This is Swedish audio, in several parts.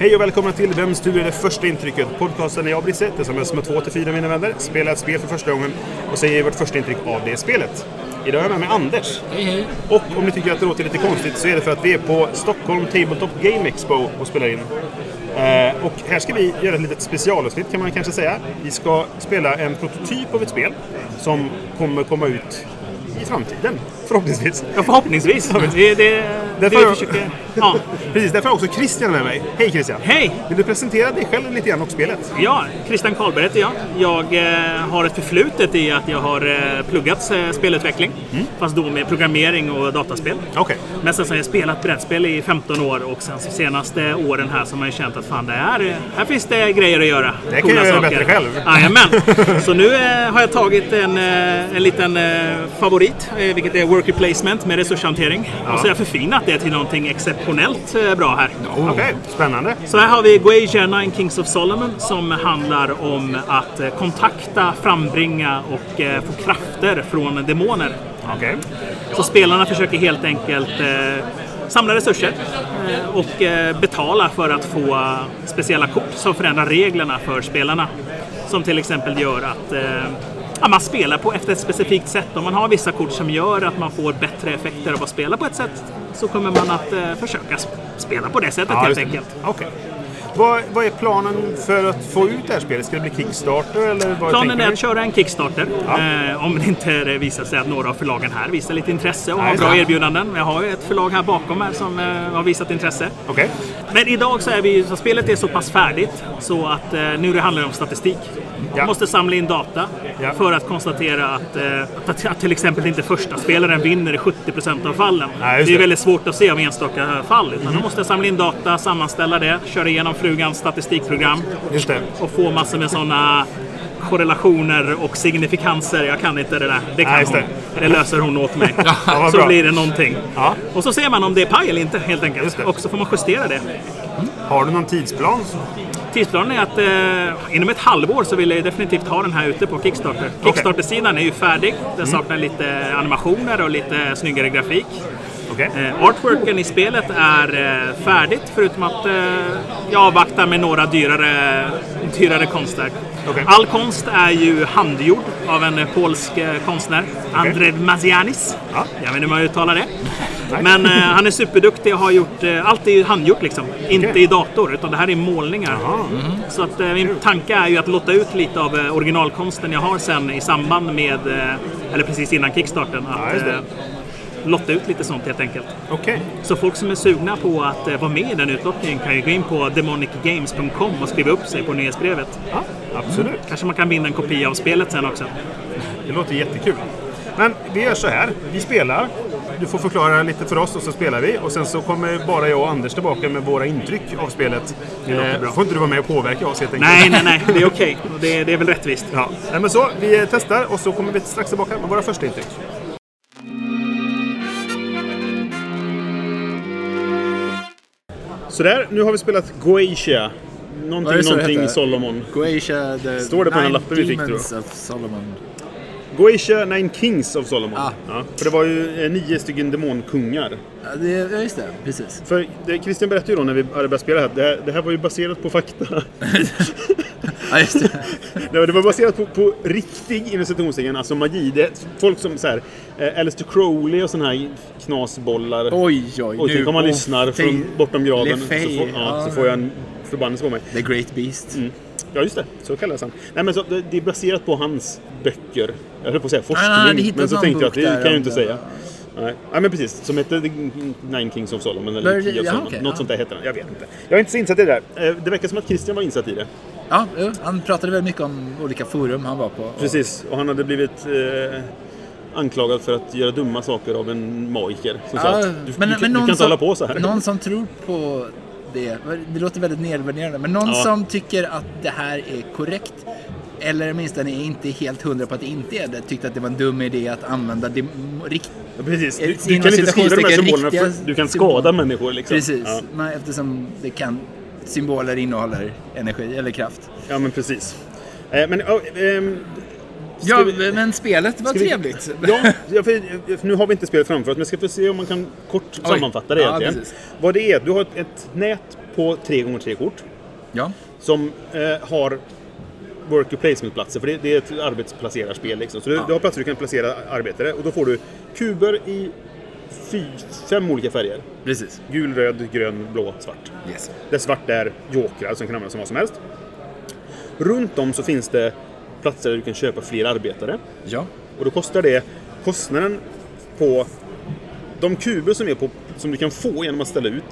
Hej och välkomna till Vem studerar det första intrycket? Podcasten är jag Brisse tillsammans med två till fyra mina vänner spelar ett spel för första gången och säger vårt första intryck av det spelet. Idag är jag med mig Anders. Hej hej! Och om ni tycker att det låter lite konstigt så är det för att vi är på Stockholm Tabletop Game Expo och spelar in. Eh, och här ska vi göra ett litet specialavsnitt kan man kanske säga. Vi ska spela en prototyp av ett spel som kommer komma ut i framtiden. Förhoppningsvis. Ja, förhoppningsvis. Det, det, Därför det jag- försöker... Ja. Precis, därför har jag också Christian med mig. Hej Christian! Hej! Vill du presentera dig själv lite grann och spelet? Ja, Christian Karlberg heter jag. Jag eh, har ett förflutet i att jag har eh, pluggat eh, spelutveckling. Fast då med programmering och dataspel. Okej. Men sen så har jag spelat brädspel i 15 år och sen så senaste åren här så har man ju känt att fan det här, här finns det grejer att göra. Det kan jag göra bättre själv. Jajamän. Så nu eh, har jag tagit en, eh, en liten eh, favorit, vilket är worker placement med resurshantering. Och så har jag förfinat det till någonting exceptionellt eh, bra här. Okej, spännande. Så här har vi Guaja Nine Kings of Solomon som handlar om att eh, kontakta, frambringa och eh, få krafter från demoner. Okej. Så spelarna försöker helt enkelt eh, samla resurser eh, och eh, betala för att få speciella kort som förändrar reglerna för spelarna. Som till exempel gör att ja, man spelar på efter ett specifikt sätt. Om man har vissa kort som gör att man får bättre effekter av att spela på ett sätt så kommer man att eh, försöka sp- spela på det sättet helt just det. enkelt. Okej. Vad, vad är planen för att få ut det här spelet? Ska det bli Kickstarter eller vad Planen är att köra en Kickstarter. Ja. Eh, om det inte visar sig att några av förlagen här visar lite intresse och Ja, har bra det. erbjudanden. Jag har ju ett förlag här bakom här som eh, har visat intresse. Okej. Men idag så är vi så spelet är så pass färdigt så att eh, nu det handlar det om statistik. Ja. Man måste samla in data Ja. för att konstatera att, eh, att, att till exempel inte första spelaren vinner i 70% av fallen. Nej, just det är det. väldigt svårt att se av enstaka fall. Utan då måste jag samla in data, sammanställa det, köra igenom frugans statistikprogram Just det. och få massor med sådana korrelationer och signifikanser. Jag kan inte det där. Det kan Nej, hon. det. Det löser hon åt mig. vad så bra. blir det någonting. Ja. Och så ser man om det är paj eller inte helt enkelt. Och så får man justera det. Har du någon tidsplan? Tidsplanen är att eh, inom ett halvår så vill jag definitivt ha den här ute på Kickstarter. Kickstarter-sidan är ju färdig. Den saknar lite animationer och lite snyggare grafik. Okej. Eh, artworken i spelet är eh, färdigt förutom att eh, jag avvaktar med några dyrare, dyrare konstverk. Okej. All konst är ju handgjord av en eh, polsk eh, konstnär, Andrzej Mazianis. Ja. Jag vet inte hur man uttalar det. Men eh, han är superduktig och har gjort, allt är handgjort liksom. Inte i dator utan det här är målningar. Så att, min tanke är ju att låta ut lite av originalkonsten jag har sen i samband med, eller precis innan kickstarten. Att, Ja, lotta ut lite sånt helt enkelt. Okej. Så folk som är sugna på att eh, vara med i den utlottningen kan ju gå in på demonicgames.com och skriva upp sig på nyhetsbrevet. Ja, absolut. Kanske man kan vinna en kopia av spelet sen också. Det låter jättekul. Men vi gör så här. Vi spelar. Du får förklara lite för oss och så spelar vi. Och sen så kommer bara jag och Anders tillbaka med våra intryck av spelet. Det låter Eh, bra. får inte du vara med och påverka oss helt enkelt. Nej, nej, nej. Det är okej. Det, det är väl rättvist. Ja. Nej, men så, vi testar och så kommer vi strax tillbaka med våra första intryck. Sådär, nu har vi spelat Goetia. Någonting, någonting? Solomon. Goetia, the Står det på den lappen vi fick, tror of Solomon. Goetia Nine Kings of Solomon. Ah. Ja, för det var ju eh, nio stycken demonkungar. Ja, det, ja, just det. Precis. För det, Christian berättade ju då när vi hade börjat spela här, det här, det här var ju baserat på fakta. Ja, just det. det var- det var baserat på, på riktig inom citationstecken, alltså magi. Det, folk som så här, eh, Alistair Crowley och såna här knasbollar. Oj, oj. och nu- tänk om man lyssnar från bortom graven så får, ja, så ja. får jag en förbannelse på mig. The Great Beast. Ja, just det. Så kallades han. Nej, men så, det, det är baserat på hans böcker. Jag höll på att säga forskning, han hade hittat men så tänkte jag att det kan jag ju inte säga. Nej. Nej, men precis. Som heter The Nine Kings of Solomon. Eller Men- Key of ja, Solomon. okej, Något ja. sånt där heter den. Jag vet inte. Jag är inte så insatt i det där. Eh, Det verkar som att Christian var insatt i det. Ja, han pratade väldigt mycket om olika forum han var på. och- Precis. Och han hade blivit eh, anklagad för att göra dumma saker av en magiker. Som sa Ja, att du, men, du, men du kan inte som, hålla på så här. Någon som tror på det, det låter väldigt nedvärderande. Men någon Ja. som tycker att det här är korrekt eller åtminstone är inte helt hundra på att det inte är det, tyckte att det var en dum idé att använda det rikt, Ja, precis. Du, du kan inte skriva de här symbolerna för du kan skada människor. Liksom. Precis, Ja. eftersom det kan, symboler innehåller energi eller kraft. ja, men precis. Eh, men, ja, ehm, Ja, vi- men spelet var ska vi- trevligt. Ja, ja, för, för nu har vi inte spelet framför oss, men ska få se om man kan kort sammanfatta det Ja, egentligen. precis. Vad det är, du har ett, ett nät på 3x3 kort Ja, som eh, har worker placement-platser, för det, det är ett arbetsplacerarspel. Liksom. Så du, du har platser du kan placera arbetare och då får du kuber i fem olika färger. precis. Gul, röd, grön, blå, svart. Yes. Där svart är jokrar som kan användas som vad som helst. Runt om så finns det platser där du kan köpa fler arbetare. Ja, Och då kostar det kostnaden på de kuber som, är på, som du kan få genom att ställa ut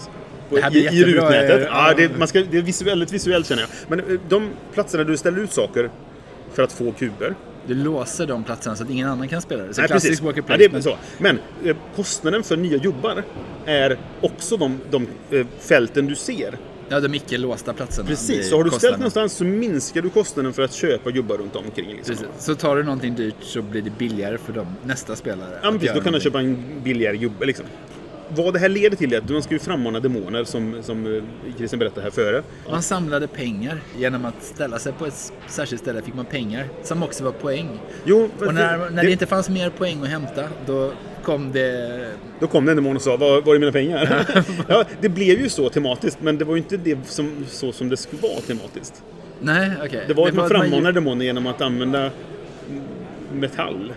Det här i, blir i jättebra, rutnätet. eh, Ja, det, man ska, det är väldigt visuellt känner jag. Men eh, de platserna där du ställer ut saker för att få kuber. Du låser de platserna så att ingen annan kan spela det. Så Nej, klassisk precis. worker Ja, det är placement. så. Men eh, kostnaden för nya jobbar är också de, de eh, fälten du ser. Ja, de icke låsta platserna. Precis, så har du ställt kostnaden. någonstans så minskar du kostnaden för att köpa gubbar runt omkring. Liksom. Precis. Så tar du någonting dyrt så blir det billigare för dem, nästa spelare. Ja, precis, då kan du köpa en billigare gubbe. Liksom. Vad det här leder till är att man ska ju frammana demoner som, som eh, Christian berättade här före. Man samlade pengar genom att ställa sig på ett särskilt ställe fick man pengar som också var poäng. Jo, Och när, när det inte fanns mer poäng att hämta då kom det... Då kom det en demon och sa var, var är mina pengar? ja, det blev ju så tematiskt men det var ju inte det som, så som det skulle vara tematiskt. Nej, okej. Det var att man att man demoner genom att använda metall.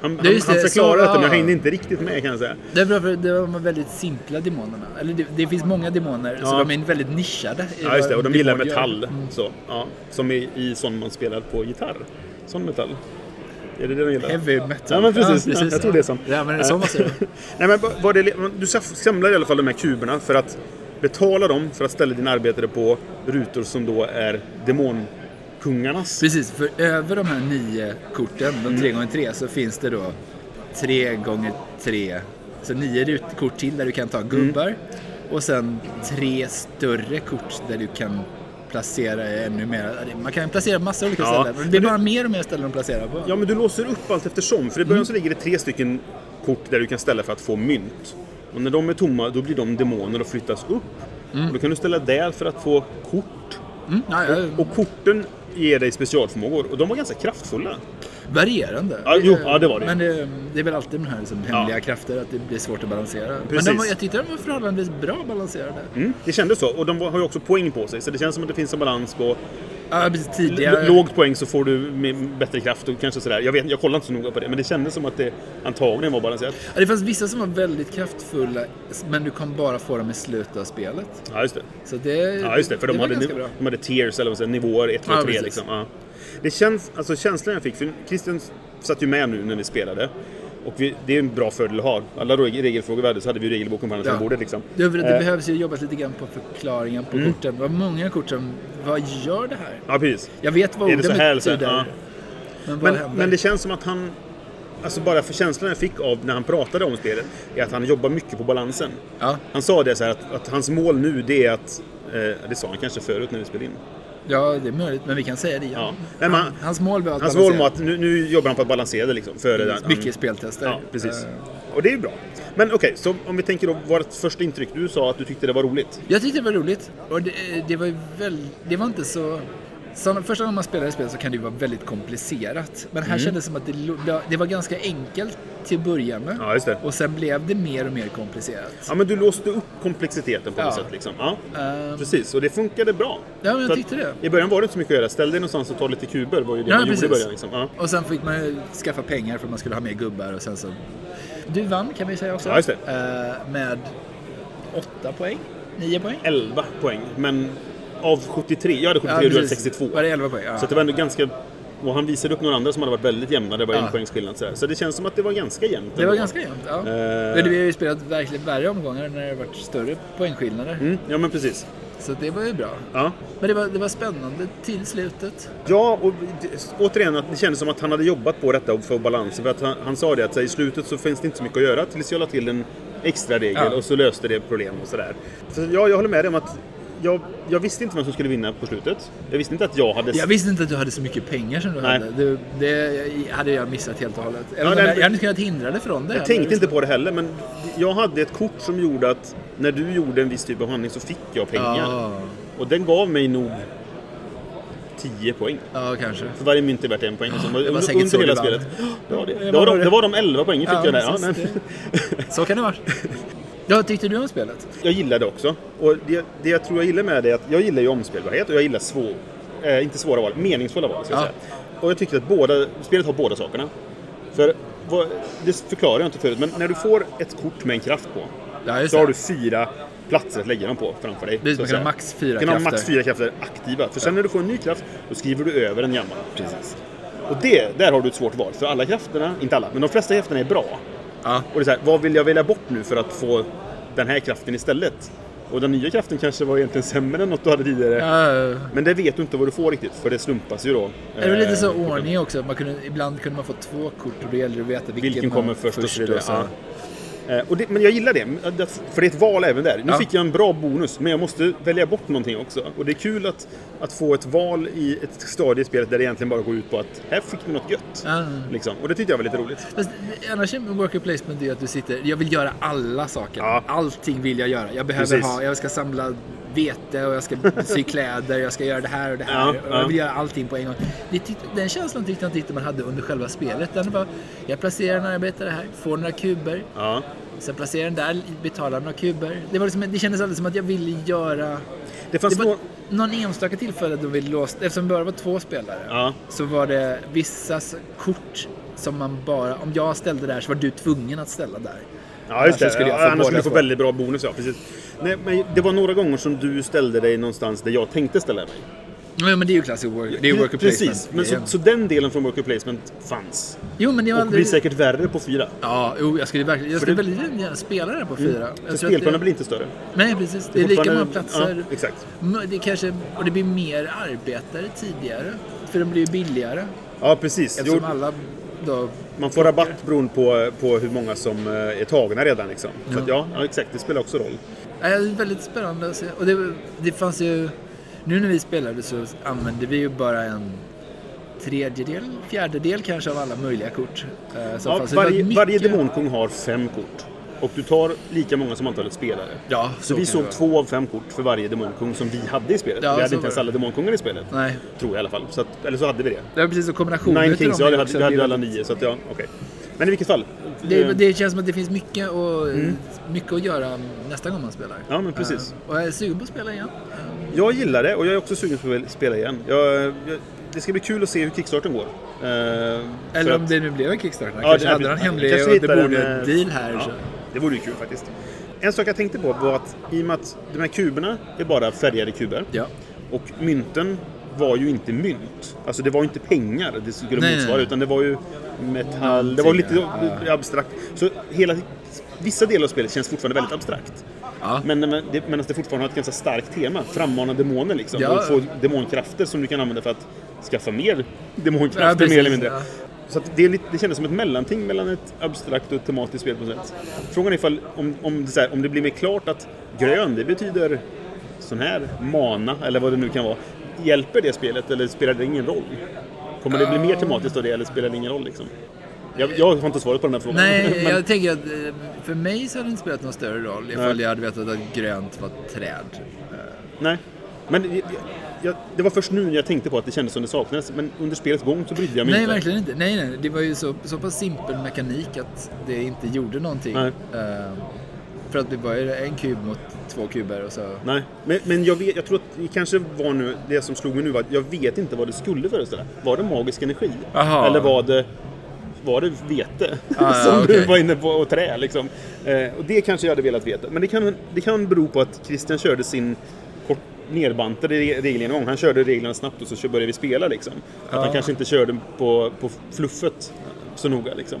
Han, Ja, han, han det, förklarade så- detta men jag ja. hängde inte riktigt med kan jag säga. Det är bra för det var väldigt simpla demonerna. Eller det, det finns många demoner så Ja. de är väldigt nischade. Ja, just det. Och de gillar demon metall. Så, ja, som i, i sån man spelar på gitarr. Sån metall. Är det det de gillar? Heavy metal. Ja, men precis. Jag tror det är så. Ja, men så måste det Nej, men vad det, du samlar i alla fall de här kuberna för att betala dem för att ställa dina arbetare på rutor som då är demonkungarnas. Precis, för över de här nio korten, de Mm. tre gånger tre, så finns det då tre gånger tre, så nio kort till där du kan ta gubbar. Mm. Och sen tre större kort där du kan placera ännu mer. Man kan placera massa olika Ja, ställen. Det är men du- bara mer och mer ställen att placera på. Ja, men du låser upp allt eftersom. För i början så ligger det tre stycken kort där du kan ställa för att få mynt. Och när de är tomma, då blir de demoner och flyttas upp. Och då kan du ställa där för att få kort. Mm, ja, ja, Och korten ger dig specialförmågor. Och de var ganska kraftfulla. varierande. Ja, jo, ja, det var det. Men det, det är väl alltid de här liksom, hemliga Ja. krafter, att det blir svårt att balansera. Men Precis. de, var- jag tyckte de var förhållandevis bra balanserade. Mm, det kändes så. Och de har ju också poäng på sig. Så det känns som att det finns en balans på Ja, precis. Tidigare... Lågt poäng så får du bättre kraft och kanske sådär. Jag, vet, jag kollar inte så noga på det, men det kändes som att det antagligen var balanserat. Ja, det fanns vissa som var väldigt kraftfulla, men du kan bara få dem i slutet av spelet. Ja, just det. Så det, Ja, just det. För de, var hade, bra. de hade tiers, eller vad säger, nivåer 1, 2, Ja, 3 precis. liksom. Ja. Det känns, alltså känslan jag fick, för Christian satt ju med nu när vi spelade. Och vi, det är en bra fördel att ha. Alla reg- regelfrågor vi hade så hade vi regelboken på andra Ja. bordet liksom. Det, det Eh, Mm. behövs ju jobbas lite grann på förklaringen på korten. Det var många kort som, vad gör det här? Ja, precis. Jag vet vad orden betyder. Ja. Men Men, men det känns som att han... Alltså bara för känslan jag fick av när han pratade om spelet är att han jobbar mycket på balansen. ja, Han sa det så här att, att hans mål nu det är att... Eh, det sa han kanske förut när vi spelade in. Ja, det är möjligt, men vi kan säga det igen. Ja. Men han- Hans mål var att Hans mål var att nu, nu jobbar han på att balansera det liksom. Före den- han- Mycket speltester. Ja, precis. Eh, Och det är ju bra. Men okej, så om vi tänker då, vårt första intryck. Du sa att du tyckte det var roligt. Jag tyckte det var roligt. Och det, det var väl, det var inte så... så första gången man spelar ett spel så kan det ju vara väldigt komplicerat. Men här Mm. kändes det som att det, det var ganska enkelt till att börja med. Ja, just det. Och sen blev det mer och mer komplicerat. Ja, men du låste upp komplexiteten på något Ja. sätt liksom. Ja, Ehm, precis. Och det funkade bra. Ja, men jag tyckte det. I början var det inte så mycket att göra. Ställ dig någonstans och ta lite kuber var ju det Ja, man gjorde i precis. början. Liksom. Ja. Och sen fick man ju skaffa pengar för att man skulle ha mer gubbar och sen så... Du vann kan vi säga också. Ja, just Eh, med åtta poäng? Nio poäng? 11 poäng, men av 73. Jag hade 73 och du hade precis. 62. Var det 11 poäng? Ja. Så det var ändå ganska... Och han visade upp några andra som hade varit väldigt jämna. Det var en Ja. poängs skillnad. sådär. Så det känns som att det var ganska jämnt. det var ändå. ganska jämnt. Ja. Eh. Men vi har ju spelat verkligen värre omgångar när det har varit större poängskillnader. Mm, ja, men precis. Så det var ju bra. Ja. Men det var, det var spännande till slutet. Ja, och det, återigen att det kändes som att han hade jobbat på detta och få balansen. För att han, han sa det att så här, i slutet så finns det inte så mycket att göra tills jag la till en extra regel Ja. och så löste det problem och sådär. Så ja, jag håller med dig om att jag, jag visste inte vem som skulle vinna på slutet. Jag visste inte att jag hade... Jag visste inte att du hade så mycket pengar som du Nej. hade. Det, det hade jag missat helt och hållet. Ja, jag, jag hade inte kunnat hindra dig från det. Jag tänkte inte på det heller, men jag hade ett kort som gjorde att när du gjorde en viss typ av handling så fick jag pengar. Ja, Och den gav mig nog 10 poäng. ja, kanske. För varje mynt är värt en poäng. Liksom. det var Under, säkert så under hela det spelet. Ja, det, Det det, var var de, det. var de 11 poängen fick jag där. Ja, Så kan det vara. Ja, vad tyckte du om spelet? Jag gillar det också. Och det, det jag tror jag gillar med det är att jag gillar ju omspelbarhet och jag gillar svår, eh, inte svåra val, meningsfulla val. Ska jag Ja. säga. Och jag tycker att båda, spelet har båda sakerna. För vad, det förklarar jag inte förut, men när du får ett kort med en kraft på Ja, så har du fyra platser att lägga dem på framför dig. Precis, man kan ha max fyra Du kan ha max fyra krafter aktiva. För sen när du får en ny kraft, då skriver du över en gammal. Precis. Och det, där har du ett svårt val. För alla krafterna, inte alla, men de flesta krafterna är bra. Ja. Och det är så här, vad vill jag välja bort nu för att få den här kraften istället? Och den nya kraften kanske var egentligen sämre än något du hade tidigare. Ja, Men det vet du inte vad du får riktigt, för det slumpas ju då. det var lite så Eh, ordning också. Man kunde, ibland kunde man få två kort och då gällde det att veta vilken, Vilken man kommer först och så vidare. Eh, Och det, men jag gillar det, för det är ett val även där. Nu Ja. fick jag en bra bonus, men jag måste välja bort någonting också. Och det är kul att, att få ett val i ett stadie i spelet där det egentligen bara går ut på att här fick du något gött. Ja. Liksom. Och det tyckte jag var lite roligt. Fast annars är worker placement det att du sitter... Jag vill göra alla saker. Ja. Allting vill jag göra. Jag behöver Precis. ha... Jag ska samla vete och jag ska sy kläder. Jag ska göra det här och det här. Ja, och ja. jag vill göra allting på en gång. Den känslan tyckte jag inte man hade under själva spelet. Den var, jag placerar en arbetare här, får några kuber. Ja. Sen placerar den där, betalar några kuber. Det, var liksom, det kändes alldeles som att jag ville göra... Det fanns Det var någon enstaka tillfälle då vi låste... Eftersom det bara var två spelare. Ja. Så var det vissa kort som man bara... Om jag ställde där så var du tvungen att ställa där. Ja, just det. Skulle jag ja, få annars skulle du få väldigt bra bonus, ja. Precis. Nej, men det var några gånger som du ställde dig någonstans där jag tänkte ställa mig. Ja, men det är ju classic work. Det är ju worker placement. Precis, men så, Det är- så den delen från worker placement fanns. Jo, men det var Och blir aldrig... säkert värre på fyra. Ja, jo, jag skulle verkligen... Jag skulle det- väldigt gärna spela det på fyra. Jag Mm. För att spelplanen det- blir inte större. Nej, precis. Det är lika fortfarande- många platser. Ja, exakt. Det kanske... Och det blir mer arbetare tidigare. För de blir ju billigare. Ja, precis. Jo, Eftersom alla då... man får rabatt beroende på, på hur många som eh, är tagna redan. Liksom. Så att, ja, ja, exakt. Det spelar också roll. Nej, det är väldigt spännande att se. Och det, det fanns ju... Nu när vi spelade så använde vi ju bara en tredjedel, fjärdedel kanske av alla möjliga kort. eh, Ja, varje, mycket- varje demonkung har fem kort. Och du tar lika många som antalet spelare. Ja, Så vi kan såg två av fem kort för varje demonkung som vi hade i spelet. Ja, vi hade så inte ens alla demonkungar i spelet. Nej, Tror jag i alla fall. Så att, eller så hade vi det. det var precis så kombinationen Nine Kings, ja, det hade, vi hade alla nio. Så att, ja, okej. Men i vilket fall. Det, eh, det känns som att det finns mycket, och, Mm. mycket att göra nästa gång man spelar. Ja, men precis. Eh, och jag är sugen på att spela igen. Eh, Jag gillar det och jag är också sugen på att spela igen. Jag, jag, det ska bli kul att se hur kickstarten går. Eh, Eller om att- det nu blev en Kickstarter. Ja, kanske det- hade en hemlig kanske och det en, borde eh, deal här. Ja, Så. Det vore ju kul faktiskt. En sak jag tänkte på var att i och med att de här kuberna är bara färgade kuber Ja. och mynten var ju inte mynt. Alltså det var ju inte pengar det skulle Nej, motsvara nej. utan det var ju metall. Det var lite Någonting, abstrakt. Så hela, vissa delar av spelet känns fortfarande väldigt abstrakt. Ja. Men men det, medan det fortfarande har ett ganska starkt tema. Frammana demoner liksom. Ja. Och få demonkrafter som du kan använda för att skaffa mer demonkrafter Ja, precis, mer eller mindre. Så det, är lite, det kändes som ett mellanting mellan ett abstrakt och ett tematiskt spel på något sätt. Frågan är ifall, om, om, det, här, om det blir mer klart att grön, det betyder sån här mana, eller vad det nu kan vara. Hjälper det spelet eller spelar det ingen roll? Kommer det bli mer tematiskt av det eller spelar det ingen roll liksom? Jag, jag har inte svaret på den här frågan. Nej, Men- jag tänker att eh, för mig så hade det inte spelat någon större roll ifall jag hade vetat att grönt var träd. Eh, Nej. Men jag, det var först nu när jag tänkte på att det kändes som det saknades. Men under spelets gång så brydde jag mig Nej, inte. verkligen inte. Nej, nej. Det var ju så, så pass simpel mekanik att det inte gjorde någonting. Nej. Eh, för att det var en kub mot två kuber och så... Nej, men, men jag, vet, jag tror att det kanske var nu, det som slog mig nu var att jag vet inte vad det skulle föreställa. Var det magisk energi? Aha. Eller var det, var det vete? Ah, ja, som du okej. var inne på, och trä liksom. Eh, och det kanske jag hade velat veta. Men det kan, det kan bero på att Christian körde sin nerbantade re- regelgenomgång. Han körde reglerna snabbt och så började vi spela liksom. Att han kanske inte körde på, på fluffet så noga liksom.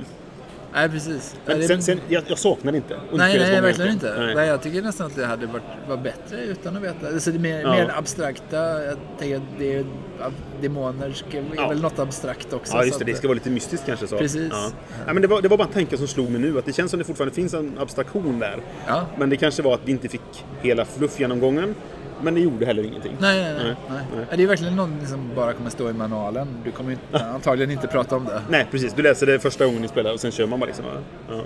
Nej, precis. Men sen, sen, jag, jag saknar inte. Nej, nej, verkligen inte. Nej. Nej. jag tycker nästan att det hade varit, var bättre utan att veta. Alltså, det är mer, Ja. mer abstrakta. Jag tänker att det är, att demoner ska, är Ja. väl något abstrakt också. Ja, just det. Det att- ska vara lite mystiskt kanske. Så. Precis. Ja. Ja, men det, var, det var bara en tanke som slog mig nu. Att det känns som det fortfarande finns en abstraktion där. Ja. Men det kanske var att vi inte fick hela fluffgenomgången. Men det gjorde heller ingenting. Nej, nej, nej. Nej, nej. Det är verkligen någonting som bara kommer stå i manualen. Du kommer inte, antagligen inte prata om det. Nej, precis. Du läser det första gången ni spelar och sen kör man bara liksom. Ja.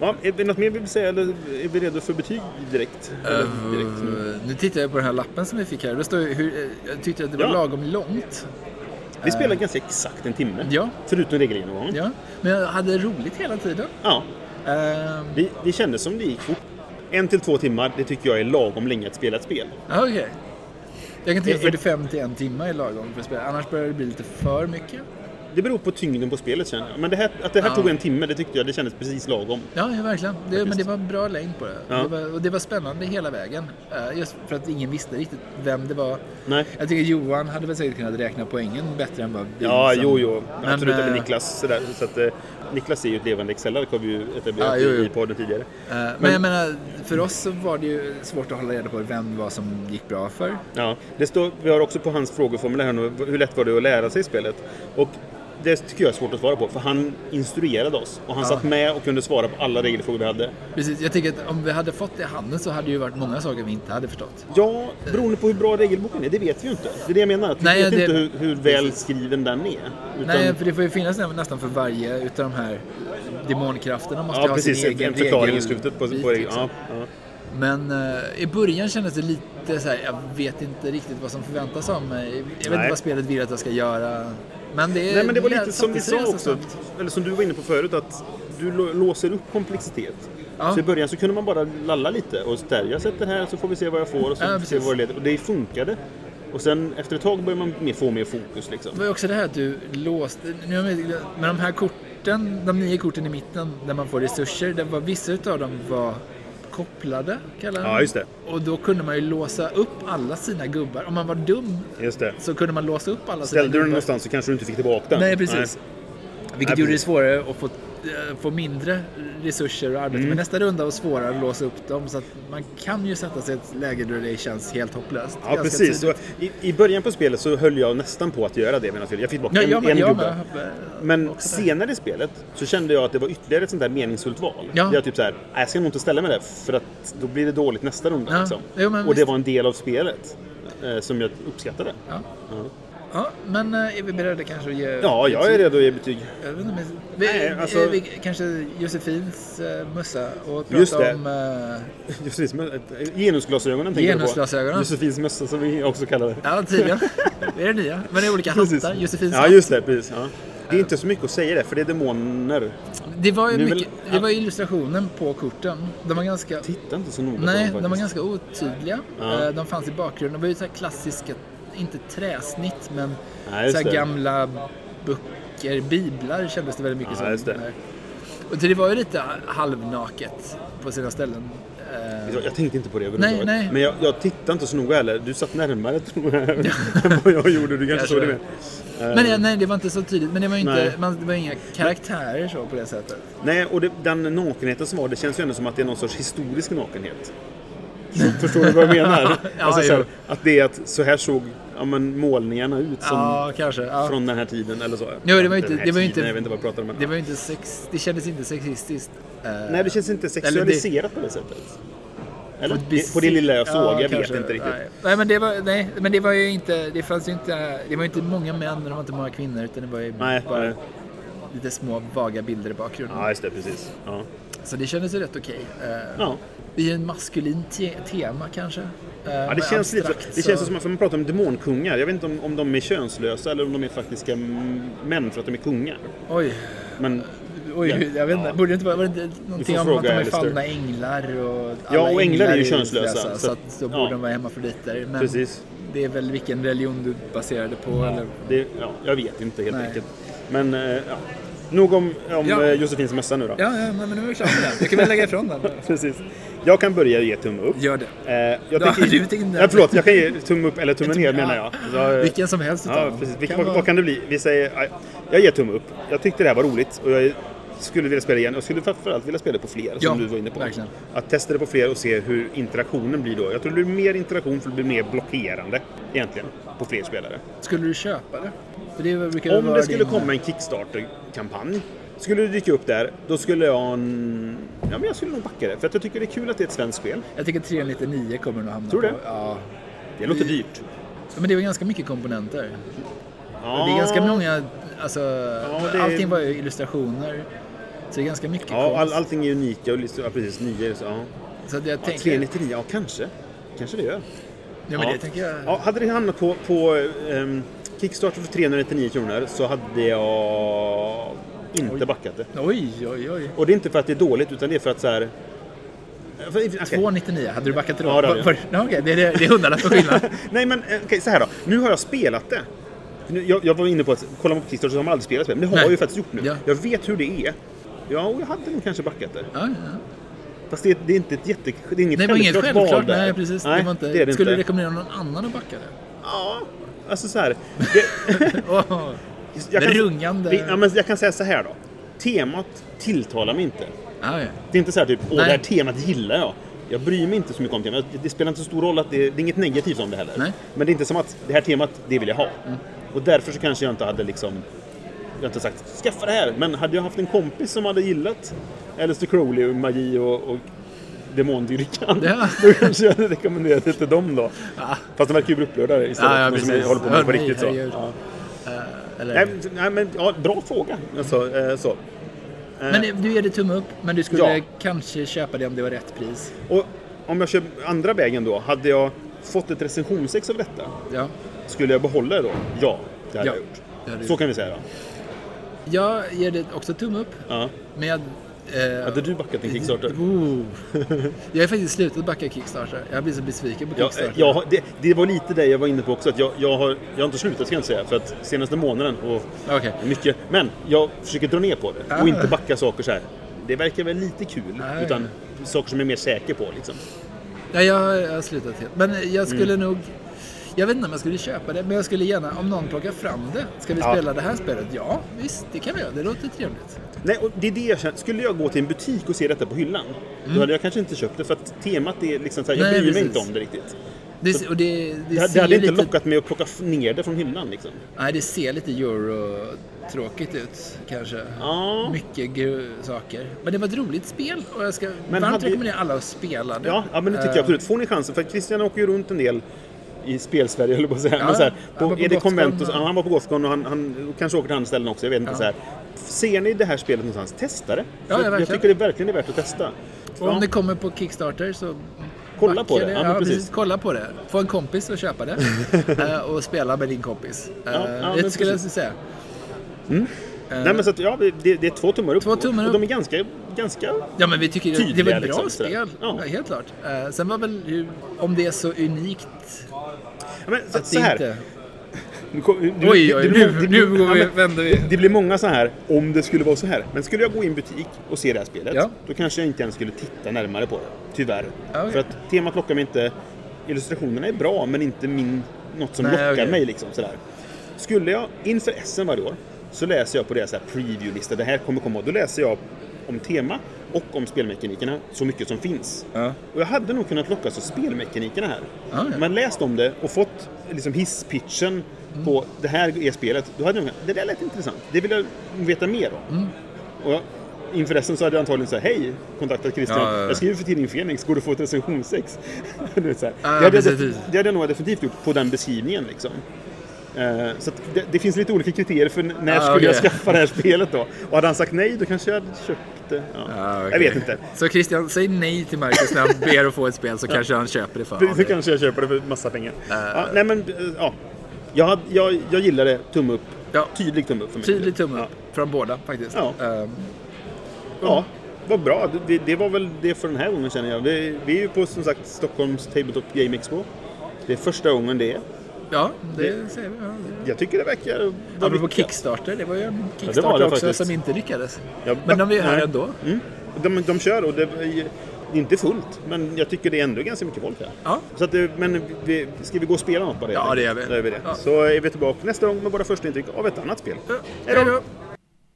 Ja, är det något mer vi vill säga eller är vi redo för betyg direkt? Eller direkt nu? Uh, nu tittar jag på den här lappen som vi fick här. Det står hur, eh, jag tyckte att det var Ja. lagom långt. Vi spelar ganska exakt en timme. Ja. Förutom regelgenomgången. Ja, men jag hade roligt hela tiden. Ja. Uh, Det, det kändes som det gick fort. En till två timmar, det tycker jag är lagom länge att spela ett spel. Okej. Jag kan tycka Är- 45 till en timme är lagom för att spela. Annars börjar det bli lite för mycket. Det beror på tyngden på spelet känner jag. Men det här, att det här Ja. tog en timme, det tyckte jag det kändes precis lagom. Ja, ja verkligen. Det, men det var bra längd på det. Ja. Det, var, och det var spännande hela vägen. Eh, just för att ingen visste riktigt vem det var. Nej. Jag tycker Johan hade väl säkert kunnat räkna poängen bättre än vad vi Ja, som- jo, jo. Men, Absolut. eh, Eller Niklas. Sådär. Så att, eh, Niklas är ju ett levande Excel-ark har vi ju etablerat Ja, jo, jo. i podden tidigare. Eh, Men, Men- jag menar, för oss så var det ju svårt att hålla reda på vem det var som gick bra för. Ja, det står, vi har också på hans frågeformulär här nu, hur lätt var det att lära sig spelet? Och det tycker jag är svårt att svara på, för han instruerade oss. Och han Ja. satt med och kunde svara på alla regelfrågor vi hade. Precis, jag tycker att om vi hade fått det i handen så hade det ju varit många saker vi inte hade förstått. Ja, beroende på hur bra regelboken är, det vet vi ju inte. Det är det jag menar, att vi Nej, vet det- inte hur, hur väl skriven den är. Utan, Nej, för det får ju finnas nä- nästan för varje utav de här demonkrafterna måste ja, ha precis. sin En, egen en förklaring i regelbit, slutet på, på liksom. regeln. Ja, ja. Men eh, i början kändes det lite så här, jag vet inte riktigt vad som förväntas av mig. Jag vet Nej. inte vad spelet vill att jag ska göra. Men det, Nej, men det var lite som vi sa också, eller som du var inne på förut, att du lå- låser upp komplexitet. Ja. Så i början så kunde man bara lalla lite och så där, jag sätter här så får vi se vad jag får och så Ja, får vi se vad det leder. Och det funkade. Och sen efter ett tag börjar man mer- få mer fokus liksom. Det var ju också det här att du låste... Nu med de här korten, de nio korten i mitten, där man får resurser, det var, vissa utav dem var kopplade, kallar Ja, just det. Och då kunde man ju låsa upp alla sina gubbar. Om man var dum Just det. så kunde man låsa upp alla sina Ställde du den gubbar. någonstans så kanske du inte fick tillbaka den. Nej, precis. Vilket Nej, gjorde det svårare att få, få mindre resurser att arbeta Mm. med. Nästa runda var svårare att låsa upp dem. Så att man kan ju sätta sig i ett läge där det känns helt hopplöst. Ja, precis. i, I början på spelet så höll jag nästan på att göra det. Men jag fick tillbaka Ja, en, jag, en jag gubbe. med. Men där. senare i spelet så kände jag att det var ytterligare ett sånt där meningsfullt val. Ja. Jag typ så här, "Nej, jag ska nog inte ställa mig där för att då blir det dåligt nästa runda. Ja. Liksom. Jo, men och det visst. var en del av spelet eh, som jag uppskattade. Ja. Ja. men eh, är vi beredda kanske att ge... Ja, jag är redo att ge betyg. Jag vet inte, men- vi, Nej, alltså- eh, vi, kanske Josefins uh, mössa och prata Just det. om... eh, men, eh, genusglasögonen tänker Genusglasögonen. du på. Josefins mössa som vi också kallar det. ja, tydligen. det är det nya. Men det är olika Precis. hattar. Josefins Ja, just det. Precis, ja. Det är inte så mycket att säga det, för det är demoner. Det var ju mycket, väl- det var illustrationen på korten. De var ganska... Titta inte så noga på Nej, dem de var ganska otydliga. Ja. Eh, De fanns i bakgrunden. De var ju så här klassiska, inte träsnitt, men Nej, just så här det. gamla böcker, biblar kändes det väldigt mycket Ja, som. det. Och det var ju lite halvnaket på sina ställen. Eh, Jag, tänkte inte på det överhuvudtaget. nej. Men jag, jag tittade inte så noga heller. Du satt närmare tror jag än vad jag gjorde. Du kanske såg det det. med. Men ja, nej, det var inte så tydligt. Men det var inte, Nej. man, det var inga karaktärer så på det sättet. Nej, och det, den nakenheten som var, det känns ju ändå som att det är någon sorts historisk nakenhet. Förstår du vad jag menar? Ja, alltså, så här, att det är att så här såg ja, men, målningarna ut som Ja, kanske. Ja. från den här tiden eller så. Jo, det var inte- det var inte- Jag vet inte vad jag pratar om. men- Det var inte sex, det kändes inte sexistiskt. eh, Nej, det känns inte Eller det- sexualiserat på det sättet. Eller? På På, det lilla jag såg, Ja, jag kanske. vet inte riktigt. Nej. Nej, men det var, nej, men det var ju inte, det fanns ju inte, det var ju inte många män och det var inte många kvinnor utan det var ju Nej, bara nej. lite små vaga bilder i bakgrunden. Ja, just det, precis. Ja. Så det kändes ju rätt okej. Eh, Ja. I en maskulin te tema kanske. Eh, Ja, det känns lite abstrakt Det känns så- som att man pratar om demonkungar. Jag vet inte om, om de är könslösa eller om de är faktiska män för att de är kungar. Oj, Men oj Ja. jag vet inte. Ja. Borde det inte vara var det inte någonting om att de är fallna änglar och Ja, och änglar är ju könslösa, Så, så att då borde ja. de vara hermafroditer. Men precis. det är väl vilken religion du baserade på eller? Det, ja, jag vet inte helt Nej. enkelt. Men eh, ja. nog om, om Ja. eh, Josefins mössa nu då. Ja, ja men nu är vi klara med det. Jag kan väl lägga ifrån den. Precis. Jag kan börja ge tumme upp. Gör det. Eh, jag Ja, tänker, du ja, förlåt, jag kan ge tumme upp eller tumme ner menar jag. Så, eh, Vilken som helst Ja, precis. Vilken, Kan vad, vad kan det bli? Vi säger, ja, jag ger tumme upp. Jag tyckte det här var roligt och jag skulle vilja spela igen och skulle framförallt vilja spela på fler, Ja, som du var inne på. verkligen. Att testa det på fler och se hur interaktionen blir då. Jag tror det blir mer interaktion för det blir mer blockerande egentligen på fler spelare. Skulle du köpa det? Det Om det skulle din- komma en Kickstarter-kampanj, skulle det dyka upp där, då skulle jag... En... Ja, men jag skulle nog backa det. För att jag tycker det är kul att det är ett svenskt spel. Jag tycker 399 kommer nog hamna Tror du på. det? Ja. Det låter dyrt. Men det var ganska mycket komponenter. Ja, Det är ganska många, alltså, det är- allting var ju illustrationer. Så det är ganska mycket Ja, all, allting är unika och ja, precis, nya. Så, ja. Så jag Ja, tänker... 399, ja kanske. Kanske det gör. Ja, men det tänker jag... Ja, hade det hamnat på, på ehm, Kickstarter för 399 kronor så hade jag inte Oj. backat det. Oj, oj, oj. Och det är inte för att det är dåligt utan det är för att så här... För, okej. 299, hade du backat det då? Ja, det hade jag. Okej, det, är, det är hundralapp för skillnad. Nej men eh, okej, så här då. Nu har jag spelat det. Jag, jag var inne på att kolla på Kickstarter så har man aldrig spelat spel. Men det har Nej. jag ju faktiskt gjort nu. Ja. Jag vet hur det är. Ja, och jag hade nog kanske backat det. Ja, ja. Fast det, det är inte ett jätte... Det är inget Det var inget självklart val där. Nej, precis. Nej, det var inte, det är det skulle du inte. rekommendera någon annan att backa det? Ja, alltså så här. Det, jag, kan, Rungande. det, ja, men jag kan säga så här då. Temat tilltalar mig inte. ja, ja. Det är inte så här typ, åh Nej. det här temat gillar jag. Jag bryr mig inte så mycket om temat. Det spelar inte så stor roll att det, det är inget negativt om det heller. Nej. Men det är inte som att det här temat, det vill jag ha. Och därför så kanske jag inte hade liksom jag har inte sagt skaffa det här, men hade jag haft en kompis som hade gillat Alistair Crowley och magi och, och demondyrkan, Ja. då kanske jag hade rekommenderat det till dem då. Ja. Fast de verkar ju bli upprörda istället. Ja, ja, de som håller på med på riktigt så. Ja. Eller, Nej, nej, men ja, bra fråga. Alltså, eh, så. Eh, men du ger det tumme upp, men du skulle Ja. kanske köpa det om det var rätt pris. Och om jag kör andra vägen då, hade jag fått ett recensionsex av detta, Ja. skulle jag behålla det då? Ja, det hade Ja, jag gjort. det hade Så gjort. kan vi säga. va? Jag ger det också tumme upp, Ja. men jag... Eh, Hade du backat din Kickstarter? Oh. Jag har faktiskt slutat backa Kickstarter. Jag blir så besviken på Ja, Kickstarter. jag, har- det, det var lite det jag var inne på också. Att jag, jag, har, jag har inte slutat ska jag inte säga. För att senaste månaden och Okej. mycket. Men jag försöker dra ner på det. Ah. Och inte backa saker så här. Det verkar väl lite kul. Ah, utan ja. saker som jag är mer säker på. Liksom. Ja, jag, har- jag har slutat helt. Men jag skulle nog... Jag vet inte om jag skulle köpa det, men jag skulle gärna, om någon plockar fram det. Ska vi Ja. spela det här spelet? Ja, visst, det kan vi göra. Det låter trevligt. Nej, och det är det jag känner. Skulle jag gå till en butik och se detta på hyllan. Då hade jag kanske inte köpt det. För att temat är liksom så här, jag Mm. Nej, bryr mig precis. inte om det riktigt. Det, och det, det, Det, det hade inte lite, lockat mig att plocka ner det från hyllan. Liksom. Nej, det ser lite euro-tråkigt ut kanske. Ja. Mycket saker. Men det var ett roligt spel och jag ska Men varmt hade- rekommendera alla att spela det. Ja, ja, men det tycker jag Eh, absolut. Får ni chansen, för Christian åker ju runt en del i spelsverige, höll jag på att säga. Ja, men så här, på, på är det Conventus? och- Ja, han var på Gothcon och han, han kanske åker till andra ställen också. Jag vet inte. Ja. Så här. Ser ni det här spelet någonstans, testa det. Ja, jag verkligen. tycker det verkligen är värt att testa. Och om det kommer på Kickstarter så Kolla på backa det. Ja, Ja, precis. precis. Kolla på det. Få en kompis att köpa det eh, och spela med din kompis. Eh, Ja, det skulle jag precis. säga. Nej, men så att, ja, det, det är två tummar upp. Två tummar Och de upp. är ganska, ganska... Ja, men vi tycker det, det Tydliga, var ett bra liksom, spel. Ja. Ja. Helt klart. Eh, sen var väl om det är så unikt Ja, men, så, att så det här. inte... Nu kom- det- Oj, oj, nu, det- nu går ja, vi, men- vänder vi. Det blir många så här, om det skulle vara så här. Men skulle jag gå i en butik och se det här spelet, Ja. då kanske jag inte ens skulle titta närmare på det. Tyvärr. Ja, okej. För att temat lockar mig inte. Illustrationerna är bra, men inte min, något som Nej, lockar okej. mig. Liksom, sådär. Skulle jag, inför SM varje år, så läser jag på deras preview-lista. Det här kommer komma. Då läser jag om tema och om spelmekanikerna så mycket som finns. Ja. Och jag hade nog kunnat lockas av spelmekanikerna här. Ja, ja. Man läst om det och fått liksom hisspitchen Mm. på det här är spelet. Då hade jag det där lät intressant. Det vill jag veta mer om. Mm. Och jag, inför resten så hade jag antagligen sagt hej, kontaktat Christian. Ja, ja, ja. Jag skriver för tidningen Fenix, går du få ett recensionsex? Ja, det, hade jag, det hade jag nog definitivt gjort på den beskrivningen. Liksom. Eh, så det, det finns lite olika kriterier för när Ja, skulle okej. jag skaffa det här spelet då. Och hade han sagt nej, då kanske jag hade köpt det. Ja. Ja, okej. Jag vet inte. Så Christian, säg nej till Marcus när han ber att få ett spel så kanske han köper det för Det, det kanske jag köper det för massa pengar. ja, nej men, ja. Jag, jag, jag gillar det. Tumme upp. Ja. Tydlig tumme upp för mig. Tydlig tumme upp från båda faktiskt. Ja. Ehm, Ja, vad bra. Det, det, det var väl det för den här gången känner jag. Vi, vi är ju på som sagt Stockholms Tabletop Game Expo. Det är första gången det är. Ja, det säger vi. Ja, det. Jag tycker det verkar Apropå. Kickstarter, det var ju en det Kickstarter var det också faktiskt. som inte lyckades. Ja, Men de är här nej. ändå. Mm. De, de kör och det, det är inte fullt. Men jag tycker det är ändå ganska mycket folk här. Ja. Så att, det- men vi, ska vi gå och spela något bara? Ja, helt det gör vi. Då gör vi det. Ja. Så är vi tillbaka nästa gång med våra första intryck av ett annat spel. Ja, Hej då. hej då.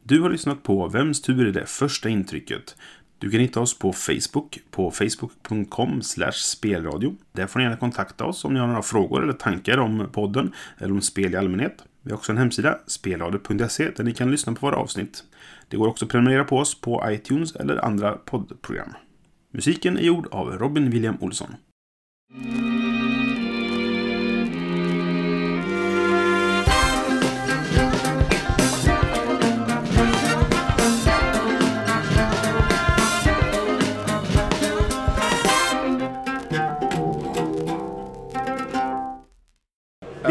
Du har lyssnat på Vems tur är det första intrycket? Du kan hitta oss på Facebook på facebook.com spelradio. Där får ni gärna kontakta oss om ni har några frågor eller tankar om podden eller om spel i allmänhet. Vi har också en hemsida, spelradio.se, där ni kan lyssna på våra avsnitt. Det går också att prenumerera på oss på iTunes eller andra poddprogram. Musiken är gjord av Robin William Olsson.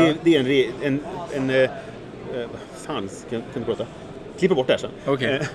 Det är, det är en, re, en, en, en, eh, fan, kan, kan du prata? Klippa bort det här sen. Eh,